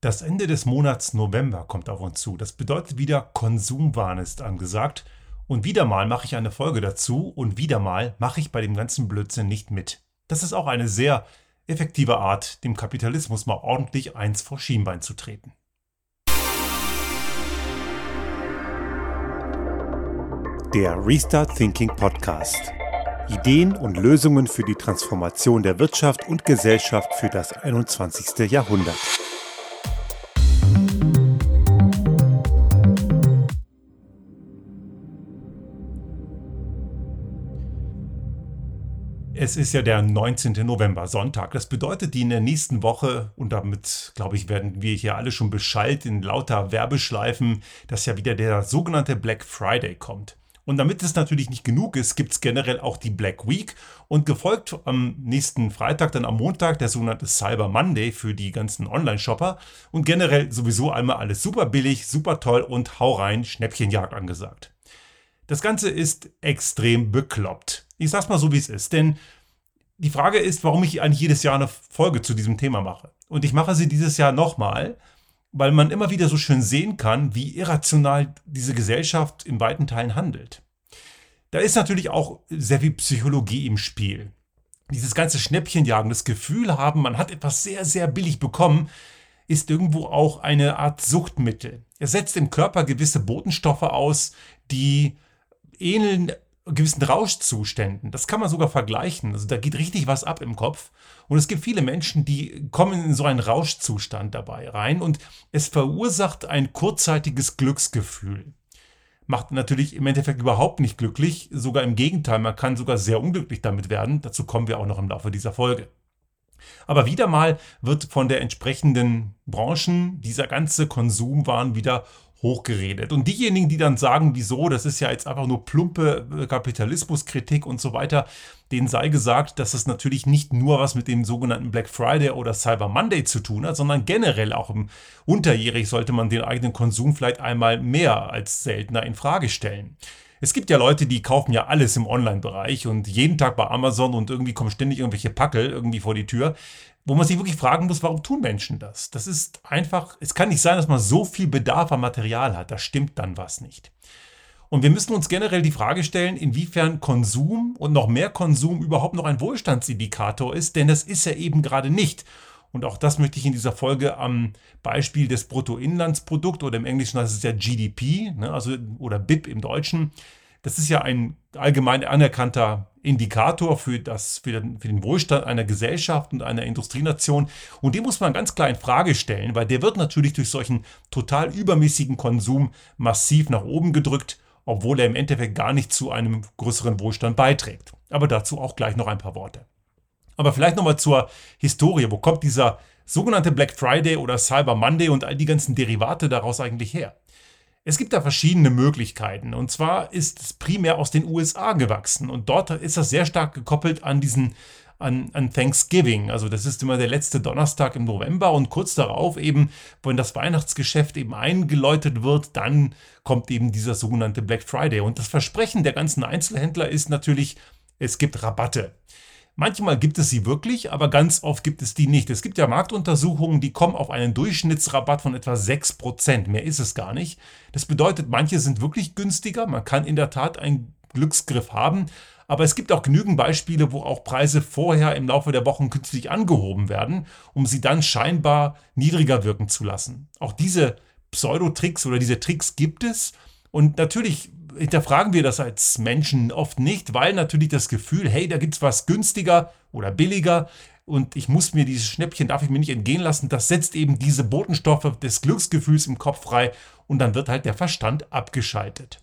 Das Ende des Monats November kommt auf uns zu. Das bedeutet wieder, Konsumwahn ist angesagt. Und wieder mal mache ich eine Folge dazu und wieder mal mache ich bei dem ganzen Blödsinn nicht mit. Das ist auch eine sehr effektive Art, dem Kapitalismus mal ordentlich eins vor Schienbein zu treten. Der Restart Thinking Podcast. Ideen und Lösungen für die Transformation der Wirtschaft und Gesellschaft für das 21. Jahrhundert. Es ist ja der 19. November, Sonntag. Das bedeutet, die in der nächsten Woche, und damit, glaube ich, werden wir hier alle schon Bescheid in lauter Werbeschleifen, dass ja wieder der sogenannte Black Friday kommt. Und damit es natürlich nicht genug ist, gibt es generell auch die Black Week und gefolgt am nächsten Freitag, dann am Montag, der sogenannte Cyber Monday für die ganzen Online-Shopper und generell sowieso einmal alles super billig, super toll und hau rein, Schnäppchenjagd angesagt. Das Ganze ist extrem bekloppt. Ich sag's mal so, wie es ist. Denn die Frage ist, warum ich eigentlich jedes Jahr eine Folge zu diesem Thema mache. Und ich mache sie dieses Jahr nochmal, weil man immer wieder so schön sehen kann, wie irrational diese Gesellschaft in weiten Teilen handelt. Da ist natürlich auch sehr viel Psychologie im Spiel. Dieses ganze Schnäppchenjagen, das Gefühl haben, man hat etwas sehr, sehr billig bekommen, ist irgendwo auch eine Art Suchtmittel. Er setzt im Körper gewisse Botenstoffe aus, die ähneln gewissen Rauschzuständen. Das kann man sogar vergleichen. Also da geht richtig was ab im Kopf. Und es gibt viele Menschen, die kommen in so einen Rauschzustand dabei rein und es verursacht ein kurzzeitiges Glücksgefühl. Macht natürlich im Endeffekt überhaupt nicht glücklich, sogar im Gegenteil, man kann sogar sehr unglücklich damit werden. Dazu kommen wir auch noch im Laufe dieser Folge. Aber wieder mal wird von der entsprechenden Branchen dieser ganze Konsumwahn wieder hochgeredet. Und diejenigen, die dann sagen, wieso, das ist ja jetzt einfach nur plumpe äh, Kapitalismuskritik und so weiter, denen sei gesagt, dass es natürlich nicht nur was mit dem sogenannten Black Friday oder Cyber Monday zu tun hat, sondern generell auch im Unterjährig sollte man den eigenen Konsum vielleicht einmal mehr als seltener in Frage stellen. Es gibt ja Leute, die kaufen ja alles im Online-Bereich und jeden Tag bei Amazon und irgendwie kommen ständig irgendwelche Packel irgendwie vor die Tür wo man sich wirklich fragen muss, warum tun Menschen das? Das ist einfach, es kann nicht sein, dass man so viel Bedarf an Material hat. Da stimmt dann was nicht. Und wir müssen uns generell die Frage stellen, inwiefern Konsum und noch mehr Konsum überhaupt noch ein Wohlstandsindikator ist, denn das ist er eben gerade nicht. Und auch das möchte ich in dieser Folge am Beispiel des Bruttoinlandsprodukts oder im Englischen heißt es ja GDP, ne, also oder BIP im Deutschen, das ist ja ein allgemein anerkannter Indikator für, das, für, den, für den Wohlstand einer Gesellschaft und einer Industrienation. Und den muss man ganz klar in Frage stellen, weil der wird natürlich durch solchen total übermäßigen Konsum massiv nach oben gedrückt, obwohl er im Endeffekt gar nicht zu einem größeren Wohlstand beiträgt. Aber dazu auch gleich noch ein paar Worte. Aber vielleicht nochmal zur Historie. Wo kommt dieser sogenannte Black Friday oder Cyber Monday und all die ganzen Derivate daraus eigentlich her? Es gibt da verschiedene Möglichkeiten. Und zwar ist es primär aus den USA gewachsen. Und dort ist das sehr stark gekoppelt an diesen an, an, Thanksgiving. Also das ist immer der letzte Donnerstag im November und kurz darauf eben, wenn das Weihnachtsgeschäft eben eingeläutet wird, dann kommt eben dieser sogenannte Black Friday. Und das Versprechen der ganzen Einzelhändler ist natürlich, es gibt Rabatte. Manchmal gibt es sie wirklich, aber ganz oft gibt es die nicht. Es gibt ja Marktuntersuchungen, die kommen auf einen Durchschnittsrabatt von etwa 6%. Mehr ist es gar nicht. Das bedeutet, manche sind wirklich günstiger. Man kann in der Tat einen Glücksgriff haben. Aber es gibt auch genügend Beispiele, wo auch Preise vorher im Laufe der Wochen künstlich angehoben werden, um sie dann scheinbar niedriger wirken zu lassen. Auch diese Pseudotricks oder diese Tricks gibt es. Und natürlich hinterfragen wir das als Menschen oft nicht, weil natürlich das Gefühl, hey, da gibt es was günstiger oder billiger und ich muss mir dieses Schnäppchen, darf ich mir nicht entgehen lassen, das setzt eben diese Botenstoffe des Glücksgefühls im Kopf frei und dann wird halt der Verstand abgeschaltet.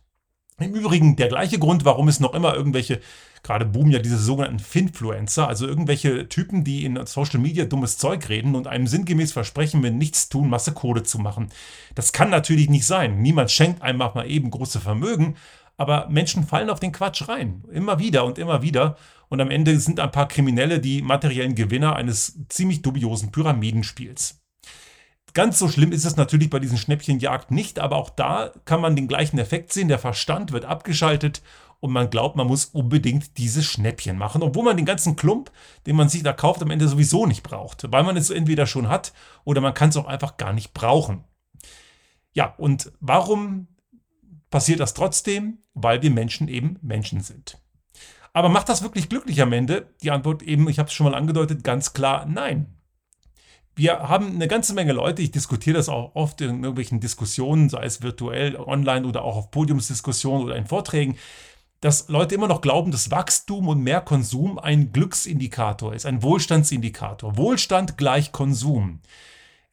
Im Übrigen der gleiche Grund, warum es noch immer irgendwelche, gerade boomen ja diese sogenannten Finfluencer, also irgendwelche Typen, die in Social Media dummes Zeug reden und einem sinngemäß versprechen, mit nichts tun, Masse Kohle zu machen. Das kann natürlich nicht sein. Niemand schenkt einem mal eben große Vermögen, aber Menschen fallen auf den Quatsch rein. Immer wieder und immer wieder. Und am Ende sind ein paar Kriminelle die materiellen Gewinner eines ziemlich dubiosen Pyramidenspiels. Ganz so schlimm ist es natürlich bei diesen Schnäppchenjagd nicht, aber auch da kann man den gleichen Effekt sehen. Der Verstand wird abgeschaltet und man glaubt, man muss unbedingt dieses Schnäppchen machen, obwohl man den ganzen Klump, den man sich da kauft, am Ende sowieso nicht braucht, weil man es entweder schon hat oder man kann es auch einfach gar nicht brauchen. Ja, und warum passiert das trotzdem? Weil wir Menschen eben Menschen sind. Aber macht das wirklich glücklich am Ende? Die Antwort eben, ich habe es schon mal angedeutet, ganz klar nein. Wir haben eine ganze Menge Leute, ich diskutiere das auch oft in irgendwelchen Diskussionen, sei es virtuell, online oder auch auf Podiumsdiskussionen oder in Vorträgen, dass Leute immer noch glauben, dass Wachstum und mehr Konsum ein Glücksindikator ist, ein Wohlstandsindikator. Wohlstand gleich Konsum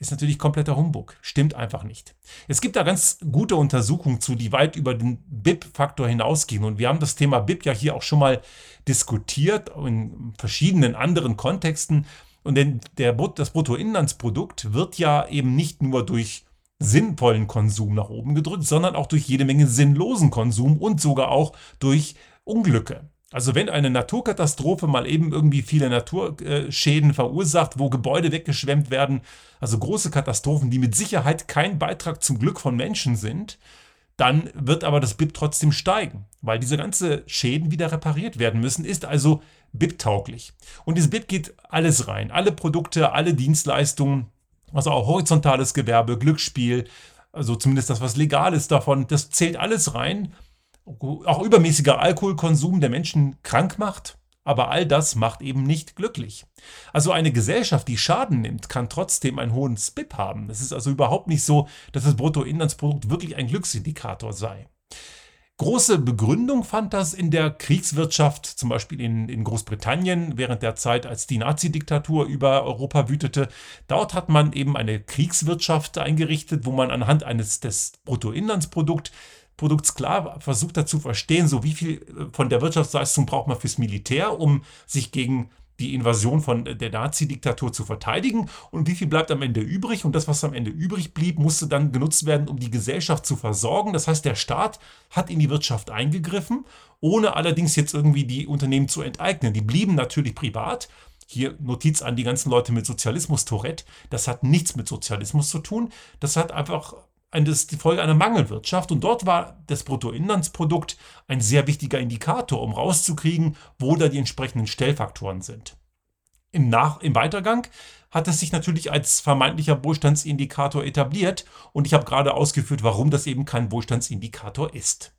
ist natürlich kompletter Humbug. Stimmt einfach nicht. Es gibt da ganz gute Untersuchungen zu, die weit über den BIP-Faktor hinausgehen. Und wir haben das Thema BIP ja hier auch schon mal diskutiert in verschiedenen anderen Kontexten. Und denn der, das Bruttoinlandsprodukt wird ja eben nicht nur durch sinnvollen Konsum nach oben gedrückt, sondern auch durch jede Menge sinnlosen Konsum und sogar auch durch Unglücke. Also wenn eine Naturkatastrophe mal eben irgendwie viele Naturschäden verursacht, wo Gebäude weggeschwemmt werden, also große Katastrophen, die mit Sicherheit kein Beitrag zum Glück von Menschen sind, dann wird aber das BIP trotzdem steigen, weil diese ganzen Schäden wieder repariert werden müssen, ist also BIP-tauglich. Und dieses BIP geht alles rein, alle Produkte, alle Dienstleistungen, also auch horizontales Gewerbe, Glücksspiel, also zumindest das, was legal ist davon, das zählt alles rein. Auch übermäßiger Alkoholkonsum der Menschen krank macht, aber all das macht eben nicht glücklich. Also eine Gesellschaft, die Schaden nimmt, kann trotzdem einen hohen SPIP haben. Es ist also überhaupt nicht so, dass das Bruttoinlandsprodukt wirklich ein Glücksindikator sei. Große Begründung fand das in der Kriegswirtschaft, zum Beispiel in, in Großbritannien, während der Zeit, als die Nazi-Diktatur über Europa wütete. Dort hat man eben eine Kriegswirtschaft eingerichtet, wo man anhand eines des Bruttoinlandsprodukts Produkts klar versucht er zu verstehen, so wie viel äh, von der Wirtschaftsleistung braucht man fürs Militär, um sich gegen die Invasion von der Nazi-Diktatur zu verteidigen und wie viel bleibt am Ende übrig und das, was am Ende übrig blieb, musste dann genutzt werden, um die Gesellschaft zu versorgen. Das heißt, der Staat hat in die Wirtschaft eingegriffen, ohne allerdings jetzt irgendwie die Unternehmen zu enteignen. Die blieben natürlich privat. Hier Notiz an die ganzen Leute mit Sozialismus Tourette. Das hat nichts mit Sozialismus zu tun. Das hat einfach die Folge einer Mangelwirtschaft. Und dort war das Bruttoinlandsprodukt ein sehr wichtiger Indikator, um rauszukriegen, wo da die entsprechenden Stellfaktoren sind. Im, Nach Im Weitergang hat es sich natürlich als vermeintlicher Wohlstandsindikator etabliert und ich habe gerade ausgeführt, warum das eben kein Wohlstandsindikator ist.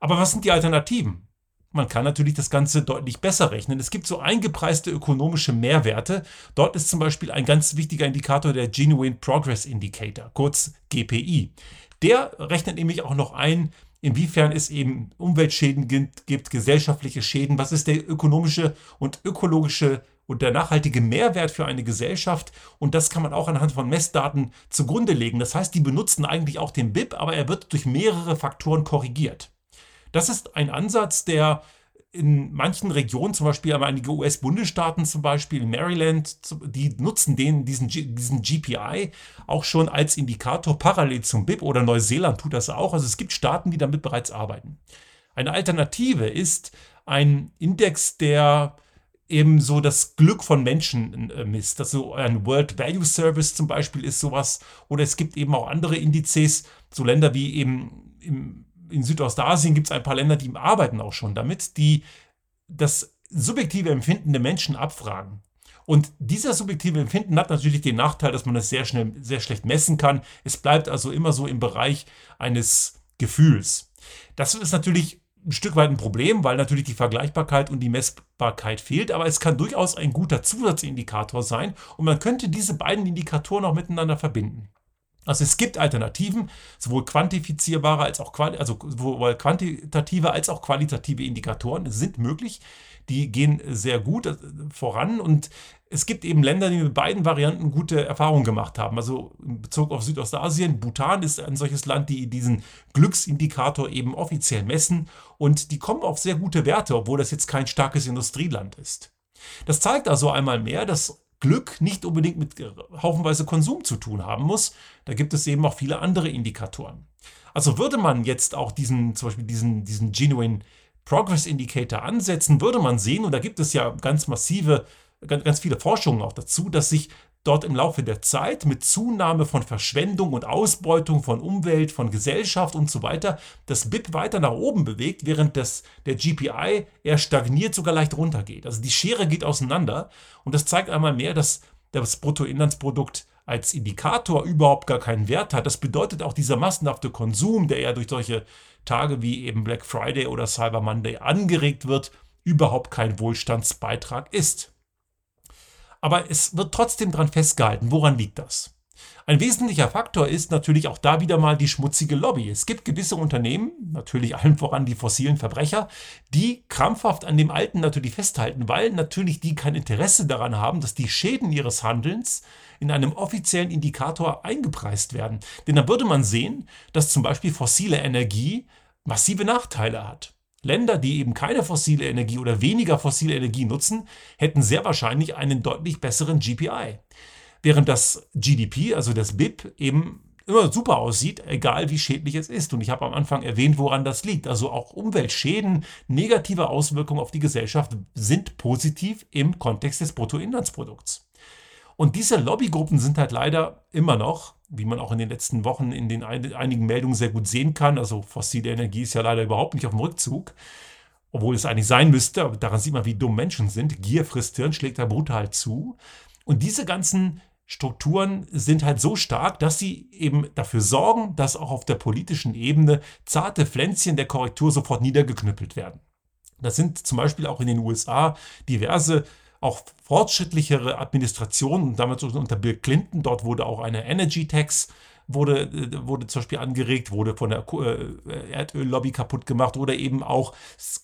Aber was sind die Alternativen? Man kann natürlich das Ganze deutlich besser rechnen. Es gibt so eingepreiste ökonomische Mehrwerte. Dort ist zum Beispiel ein ganz wichtiger Indikator der Genuine Progress Indicator, kurz GPI. Der rechnet nämlich auch noch ein, inwiefern es eben Umweltschäden gibt, gesellschaftliche Schäden, was ist der ökonomische und ökologische und der nachhaltige Mehrwert für eine Gesellschaft. Und das kann man auch anhand von Messdaten zugrunde legen. Das heißt, die benutzen eigentlich auch den BIP, aber er wird durch mehrere Faktoren korrigiert. Das ist ein Ansatz, der in manchen Regionen, zum Beispiel einige US-Bundesstaaten, zum Beispiel Maryland, die nutzen den, diesen, diesen GPI auch schon als Indikator parallel zum BIP oder Neuseeland tut das auch. Also es gibt Staaten, die damit bereits arbeiten. Eine Alternative ist ein Index, der eben so das Glück von Menschen äh, misst. Also ein World Value Service zum Beispiel ist sowas. Oder es gibt eben auch andere Indizes, so Länder wie eben im in Südostasien gibt es ein paar Länder, die arbeiten auch schon damit, die das subjektive Empfinden der Menschen abfragen. Und dieser subjektive Empfinden hat natürlich den Nachteil, dass man es sehr schnell, sehr schlecht messen kann. Es bleibt also immer so im Bereich eines Gefühls. Das ist natürlich ein Stück weit ein Problem, weil natürlich die Vergleichbarkeit und die Messbarkeit fehlt, aber es kann durchaus ein guter Zusatzindikator sein und man könnte diese beiden Indikatoren auch miteinander verbinden. Also es gibt Alternativen, sowohl quantifizierbare als auch also sowohl quantitative als auch qualitative Indikatoren sind möglich. Die gehen sehr gut äh, voran und es gibt eben Länder, die mit beiden Varianten gute Erfahrungen gemacht haben. Also in Bezug auf Südostasien, Bhutan ist ein solches Land, die diesen Glücksindikator eben offiziell messen und die kommen auf sehr gute Werte, obwohl das jetzt kein starkes Industrieland ist. Das zeigt also einmal mehr, dass Glück nicht unbedingt mit haufenweise Konsum zu tun haben muss. Da gibt es eben auch viele andere Indikatoren. Also würde man jetzt auch diesen, zum Beispiel diesen, diesen Genuine Progress Indicator ansetzen, würde man sehen, und da gibt es ja ganz massive, ganz, ganz viele Forschungen auch dazu, dass sich dort im Laufe der Zeit mit Zunahme von Verschwendung und Ausbeutung von Umwelt, von Gesellschaft und so weiter das BIP weiter nach oben bewegt, während das, der GPI eher stagniert, sogar leicht runtergeht. Also die Schere geht auseinander und das zeigt einmal mehr, dass das Bruttoinlandsprodukt als Indikator überhaupt gar keinen Wert hat. Das bedeutet auch dieser massenhafte Konsum, der ja durch solche Tage wie eben Black Friday oder Cyber Monday angeregt wird, überhaupt kein Wohlstandsbeitrag ist. Aber es wird trotzdem daran festgehalten. Woran liegt das? Ein wesentlicher Faktor ist natürlich auch da wieder mal die schmutzige Lobby. Es gibt gewisse Unternehmen, natürlich allen voran die fossilen Verbrecher, die krampfhaft an dem Alten natürlich festhalten, weil natürlich die kein Interesse daran haben, dass die Schäden ihres Handelns in einem offiziellen Indikator eingepreist werden. Denn dann würde man sehen, dass zum Beispiel fossile Energie massive Nachteile hat. Länder, die eben keine fossile Energie oder weniger fossile Energie nutzen, hätten sehr wahrscheinlich einen deutlich besseren GPI. Während das GDP, also das BIP, eben immer super aussieht, egal wie schädlich es ist. Und ich habe am Anfang erwähnt, woran das liegt. Also auch Umweltschäden, negative Auswirkungen auf die Gesellschaft sind positiv im Kontext des Bruttoinlandsprodukts. Und diese Lobbygruppen sind halt leider immer noch, wie man auch in den letzten Wochen in den einigen Meldungen sehr gut sehen kann, also fossile Energie ist ja leider überhaupt nicht auf dem Rückzug, obwohl es eigentlich sein müsste, aber daran sieht man, wie dumm Menschen sind. Gier frisst Hirn, schlägt da brutal zu. Und diese ganzen Strukturen sind halt so stark, dass sie eben dafür sorgen, dass auch auf der politischen Ebene zarte Pflänzchen der Korrektur sofort niedergeknüppelt werden. Das sind zum Beispiel auch in den USA diverse auch fortschrittlichere Administrationen damals unter Bill Clinton, dort wurde auch eine Energy Tax wurde, äh, wurde zum Beispiel angeregt, wurde von der äh, Erdöllobby kaputt gemacht oder eben auch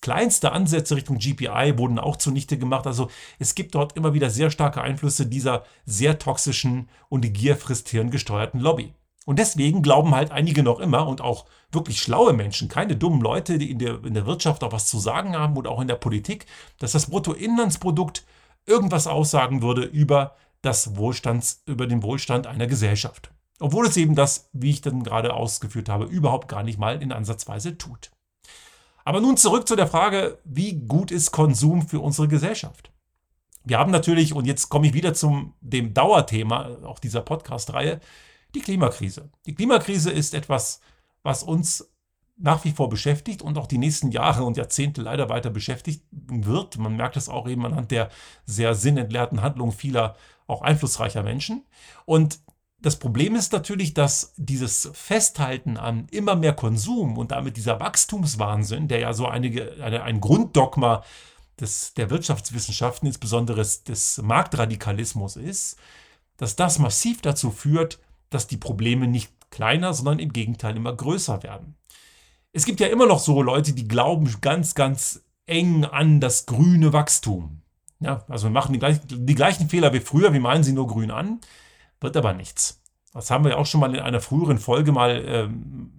kleinste Ansätze Richtung GPI wurden auch zunichte gemacht. Also es gibt dort immer wieder sehr starke Einflüsse dieser sehr toxischen und die Gier frisst Hirn gesteuerten Lobby. Und deswegen glauben halt einige noch immer und auch wirklich schlaue Menschen, keine dummen Leute, die in der, in der Wirtschaft auch was zu sagen haben und auch in der Politik, dass das Bruttoinlandsprodukt irgendwas aussagen würde über das Wohlstands, über den Wohlstand einer Gesellschaft. Obwohl es eben das, wie ich dann gerade ausgeführt habe, überhaupt gar nicht mal in Ansatzweise tut. Aber nun zurück zu der Frage, wie gut ist Konsum für unsere Gesellschaft? Wir haben natürlich, und jetzt komme ich wieder zum dem Dauerthema auch dieser Podcast-Reihe, die Klimakrise. Die Klimakrise ist etwas, was uns nach wie vor beschäftigt und auch die nächsten Jahre und Jahrzehnte leider weiter beschäftigen wird. Man merkt es auch eben anhand der sehr sinnentleerten Handlungen vieler auch einflussreicher Menschen. Und das Problem ist natürlich, dass dieses Festhalten an immer mehr Konsum und damit dieser Wachstumswahnsinn, der ja so einige, eine, ein Grunddogma des, der Wirtschaftswissenschaften, insbesondere des Marktradikalismus ist, dass das massiv dazu führt, dass die Probleme nicht kleiner, sondern im Gegenteil immer größer werden es gibt ja immer noch so Leute, die glauben ganz, ganz eng an das grüne Wachstum. Ja, also wir machen die gleichen, die gleichen Fehler wie früher, wir malen sie nur grün an, wird aber nichts. Das haben wir auch schon mal in einer früheren Folge mal, äh,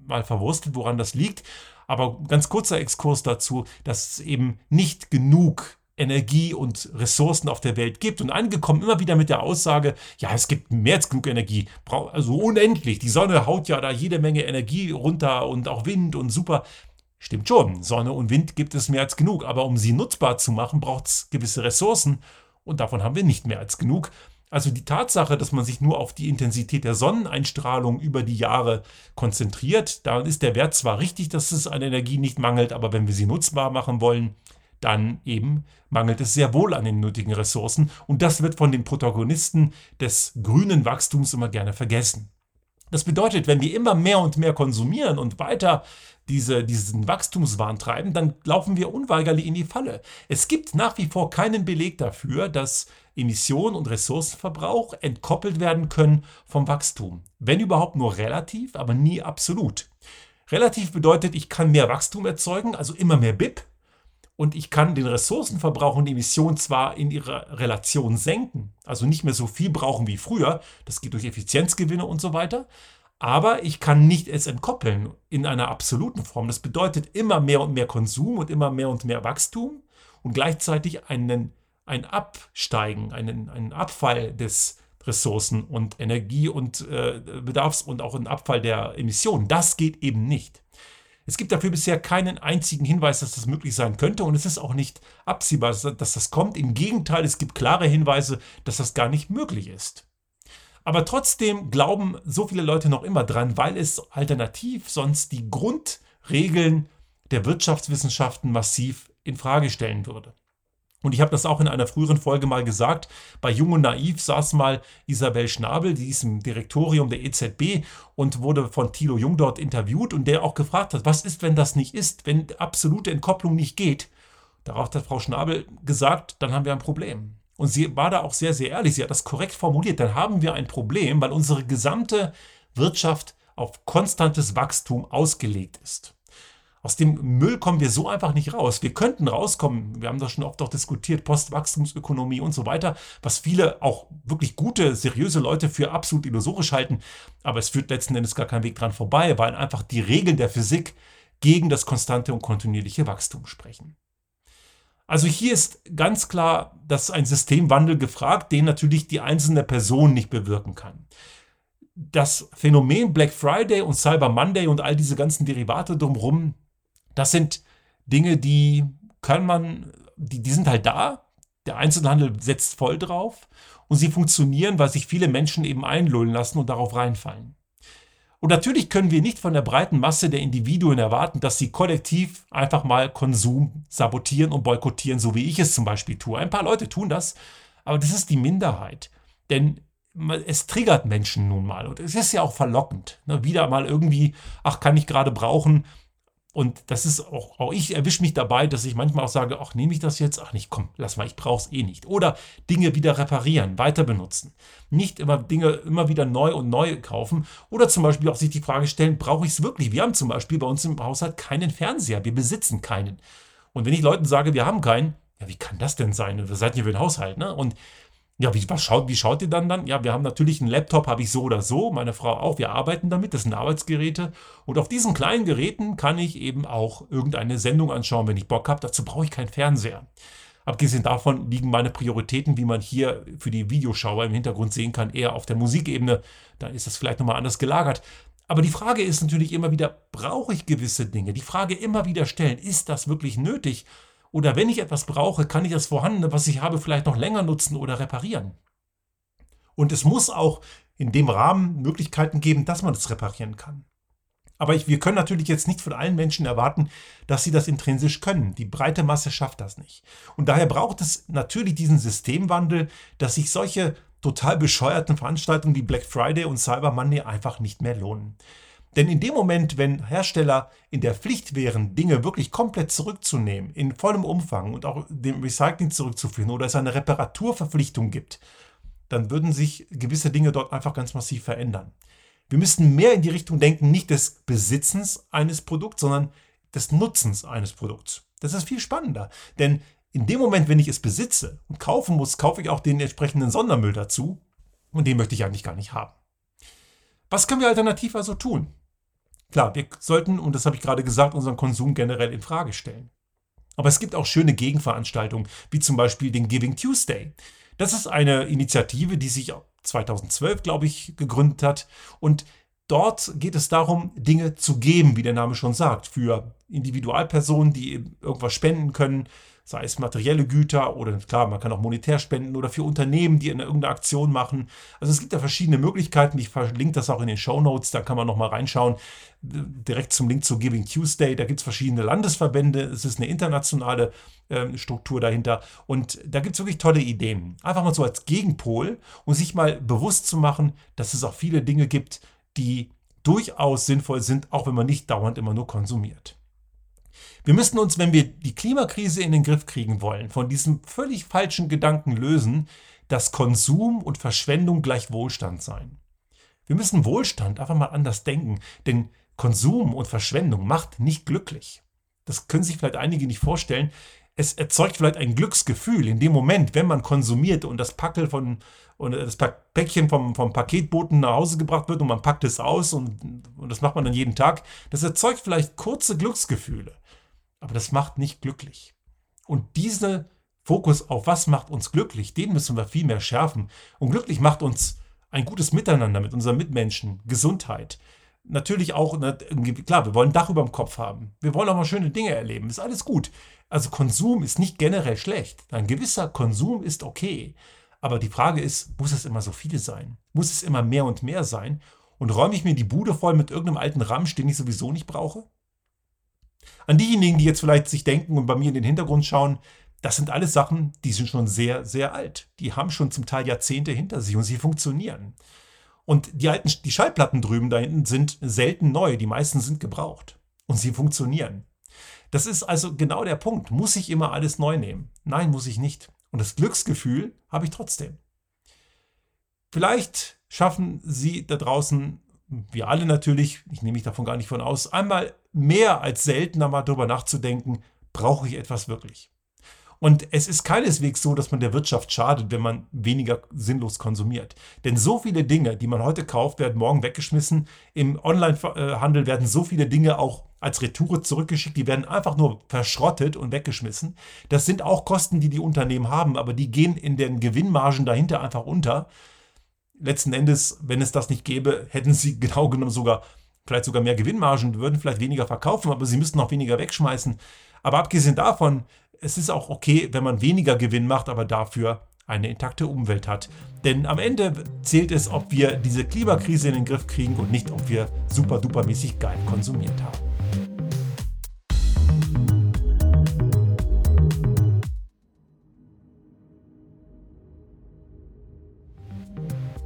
mal verwurstelt, woran das liegt. Aber ganz kurzer Exkurs dazu, dass es eben nicht genug Energie und Ressourcen auf der Welt gibt. Und angekommen immer wieder mit der Aussage, ja, es gibt mehr als genug Energie, also unendlich. Die Sonne haut ja da jede Menge Energie runter und auch Wind und super. Stimmt schon, Sonne und Wind gibt es mehr als genug, aber um sie nutzbar zu machen, braucht es gewisse Ressourcen und davon haben wir nicht mehr als genug. Also die Tatsache, dass man sich nur auf die Intensität der Sonneneinstrahlung über die Jahre konzentriert, da ist der Wert zwar richtig, dass es an Energie nicht mangelt, aber wenn wir sie nutzbar machen wollen, dann eben mangelt es sehr wohl an den nötigen Ressourcen und das wird von den Protagonisten des grünen Wachstums immer gerne vergessen. Das bedeutet, wenn wir immer mehr und mehr konsumieren und weiter diese, diesen Wachstumswahn treiben, dann laufen wir unweigerlich in die Falle. Es gibt nach wie vor keinen Beleg dafür, dass Emission und Ressourcenverbrauch entkoppelt werden können vom Wachstum. Wenn überhaupt nur relativ, aber nie absolut. Relativ bedeutet, ich kann mehr Wachstum erzeugen, also immer mehr BIP, und ich kann den Ressourcenverbrauch und die Emissionen zwar in ihrer Relation senken, also nicht mehr so viel brauchen wie früher, das geht durch Effizienzgewinne und so weiter, aber ich kann nicht es entkoppeln in einer absoluten Form. Das bedeutet immer mehr und mehr Konsum und immer mehr und mehr Wachstum und gleichzeitig einen, ein Absteigen, einen, einen Abfall des Ressourcen- und Energie- und äh, Bedarfs- und auch einen Abfall der Emissionen. Das geht eben nicht. Es gibt dafür bisher keinen einzigen Hinweis, dass das möglich sein könnte und es ist auch nicht absehbar, dass das kommt. Im Gegenteil, es gibt klare Hinweise, dass das gar nicht möglich ist. Aber trotzdem glauben so viele Leute noch immer dran, weil es alternativ sonst die Grundregeln der Wirtschaftswissenschaften massiv in Frage stellen würde. Und ich habe das auch in einer früheren Folge mal gesagt. Bei Jung und Naiv saß mal Isabel Schnabel, die ist im Direktorium der EZB und wurde von Thilo Jung dort interviewt und der auch gefragt hat, was ist, wenn das nicht ist, wenn absolute Entkopplung nicht geht? Darauf hat Frau Schnabel gesagt, dann haben wir ein Problem. Und sie war da auch sehr, sehr ehrlich. Sie hat das korrekt formuliert. Dann haben wir ein Problem, weil unsere gesamte Wirtschaft auf konstantes Wachstum ausgelegt ist. Aus dem Müll kommen wir so einfach nicht raus. Wir könnten rauskommen, wir haben das schon oft auch diskutiert, Postwachstumsökonomie und so weiter, was viele auch wirklich gute, seriöse Leute für absolut illusorisch halten. Aber es führt letzten Endes gar kein Weg dran vorbei, weil einfach die Regeln der Physik gegen das konstante und kontinuierliche Wachstum sprechen. Also hier ist ganz klar, dass ein Systemwandel gefragt, den natürlich die einzelne Person nicht bewirken kann. Das Phänomen Black Friday und Cyber Monday und all diese ganzen Derivate drumherum, das sind Dinge, die kann man, die, die sind halt da. Der Einzelhandel setzt voll drauf und sie funktionieren, weil sich viele Menschen eben einlullen lassen und darauf reinfallen. Und natürlich können wir nicht von der breiten Masse der Individuen erwarten, dass sie kollektiv einfach mal Konsum sabotieren und boykottieren, so wie ich es zum Beispiel tue. Ein paar Leute tun das, aber das ist die Minderheit. Denn es triggert Menschen nun mal und es ist ja auch verlockend. Ne? Wieder mal irgendwie, ach, kann ich gerade brauchen, und das ist auch, auch ich erwische mich dabei, dass ich manchmal auch sage, ach, nehme ich das jetzt? Ach nicht, komm, lass mal, ich brauche es eh nicht. Oder Dinge wieder reparieren, weiter benutzen. Nicht immer Dinge immer wieder neu und neu kaufen. Oder zum Beispiel auch sich die Frage stellen, brauche ich es wirklich? Wir haben zum Beispiel bei uns im Haushalt keinen Fernseher. Wir besitzen keinen. Und wenn ich Leuten sage, wir haben keinen, ja, wie kann das denn sein? Wir seid ihr für ein Haushalt, ne? Und ja, wie, was schaut, wie schaut ihr dann dann? Ja, wir haben natürlich einen Laptop, habe ich so oder so, meine Frau auch. Wir arbeiten damit, das sind Arbeitsgeräte. Und auf diesen kleinen Geräten kann ich eben auch irgendeine Sendung anschauen, wenn ich Bock habe. Dazu brauche ich keinen Fernseher. Abgesehen davon liegen meine Prioritäten, wie man hier für die Videoschauer im Hintergrund sehen kann, eher auf der Musikebene. Da ist das vielleicht nochmal anders gelagert. Aber die Frage ist natürlich immer wieder, brauche ich gewisse Dinge? Die Frage immer wieder stellen, ist das wirklich nötig? Oder wenn ich etwas brauche, kann ich das Vorhandene, was ich habe, vielleicht noch länger nutzen oder reparieren. Und es muss auch in dem Rahmen Möglichkeiten geben, dass man es reparieren kann. Aber ich, wir können natürlich jetzt nicht von allen Menschen erwarten, dass sie das intrinsisch können. Die breite Masse schafft das nicht. Und daher braucht es natürlich diesen Systemwandel, dass sich solche total bescheuerten Veranstaltungen wie Black Friday und Cyber Monday einfach nicht mehr lohnen. Denn in dem Moment, wenn Hersteller in der Pflicht wären, Dinge wirklich komplett zurückzunehmen, in vollem Umfang und auch dem Recycling zurückzuführen oder es eine Reparaturverpflichtung gibt, dann würden sich gewisse Dinge dort einfach ganz massiv verändern. Wir müssten mehr in die Richtung denken, nicht des Besitzens eines Produkts, sondern des Nutzens eines Produkts. Das ist viel spannender. Denn in dem Moment, wenn ich es besitze und kaufen muss, kaufe ich auch den entsprechenden Sondermüll dazu. Und den möchte ich eigentlich gar nicht haben. Was können wir alternativ also tun? Klar, wir sollten, und das habe ich gerade gesagt, unseren Konsum generell in Frage stellen. Aber es gibt auch schöne Gegenveranstaltungen, wie zum Beispiel den Giving Tuesday. Das ist eine Initiative, die sich 2012, glaube ich, gegründet hat. Und dort geht es darum, Dinge zu geben, wie der Name schon sagt, für Individualpersonen, die irgendwas spenden können, sei es materielle Güter oder klar, man kann auch monetär spenden oder für Unternehmen, die eine, irgendeine Aktion machen. Also es gibt da verschiedene Möglichkeiten. Ich verlinke das auch in den Show Notes, da kann man nochmal reinschauen. Direkt zum Link zu Giving Tuesday, da gibt es verschiedene Landesverbände, es ist eine internationale äh, Struktur dahinter und da gibt es wirklich tolle Ideen. Einfach mal so als Gegenpol und sich mal bewusst zu machen, dass es auch viele Dinge gibt, die durchaus sinnvoll sind, auch wenn man nicht dauernd immer nur konsumiert. Wir müssen uns, wenn wir die Klimakrise in den Griff kriegen wollen, von diesem völlig falschen Gedanken lösen, dass Konsum und Verschwendung gleich Wohlstand sein. Wir müssen Wohlstand einfach mal anders denken, denn Konsum und Verschwendung macht nicht glücklich. Das können sich vielleicht einige nicht vorstellen. Es erzeugt vielleicht ein Glücksgefühl in dem Moment, wenn man konsumiert und das Packel von und das Päckchen vom, vom Paketboten nach Hause gebracht wird und man packt es aus und, und das macht man dann jeden Tag. Das erzeugt vielleicht kurze Glücksgefühle aber das macht nicht glücklich. Und dieser Fokus auf was macht uns glücklich, den müssen wir viel mehr schärfen. Und glücklich macht uns ein gutes Miteinander mit unseren Mitmenschen, Gesundheit. Natürlich auch, klar, wir wollen ein Dach über dem Kopf haben. Wir wollen auch mal schöne Dinge erleben. Ist alles gut. Also Konsum ist nicht generell schlecht. Ein gewisser Konsum ist okay. Aber die Frage ist, muss es immer so viel sein? Muss es immer mehr und mehr sein? Und räume ich mir die Bude voll mit irgendeinem alten Ramsch, den ich sowieso nicht brauche? An diejenigen, die jetzt vielleicht sich denken und bei mir in den Hintergrund schauen, das sind alles Sachen, die sind schon sehr, sehr alt. Die haben schon zum Teil Jahrzehnte hinter sich und sie funktionieren. Und die alten, die Schallplatten drüben da hinten sind selten neu, die meisten sind gebraucht. Und sie funktionieren. Das ist also genau der Punkt. Muss ich immer alles neu nehmen? Nein, muss ich nicht. Und das Glücksgefühl habe ich trotzdem. Vielleicht schaffen Sie da draußen, wir alle natürlich, ich nehme mich davon gar nicht von aus, einmal mehr als seltener mal darüber nachzudenken, brauche ich etwas wirklich? Und es ist keineswegs so, dass man der Wirtschaft schadet, wenn man weniger sinnlos konsumiert. Denn so viele Dinge, die man heute kauft, werden morgen weggeschmissen. Im Onlinehandel werden so viele Dinge auch als Retoure zurückgeschickt, die werden einfach nur verschrottet und weggeschmissen. Das sind auch Kosten, die die Unternehmen haben, aber die gehen in den Gewinnmargen dahinter einfach unter. Letzten Endes, wenn es das nicht gäbe, hätten sie genau genommen sogar vielleicht sogar mehr Gewinnmargen, würden vielleicht weniger verkaufen, aber sie müssten auch weniger wegschmeißen. Aber abgesehen davon, es ist auch okay, wenn man weniger Gewinn macht, aber dafür eine intakte Umwelt hat. Denn am Ende zählt es, ob wir diese Klimakrise in den Griff kriegen und nicht, ob wir super duper mäßig geil konsumiert haben.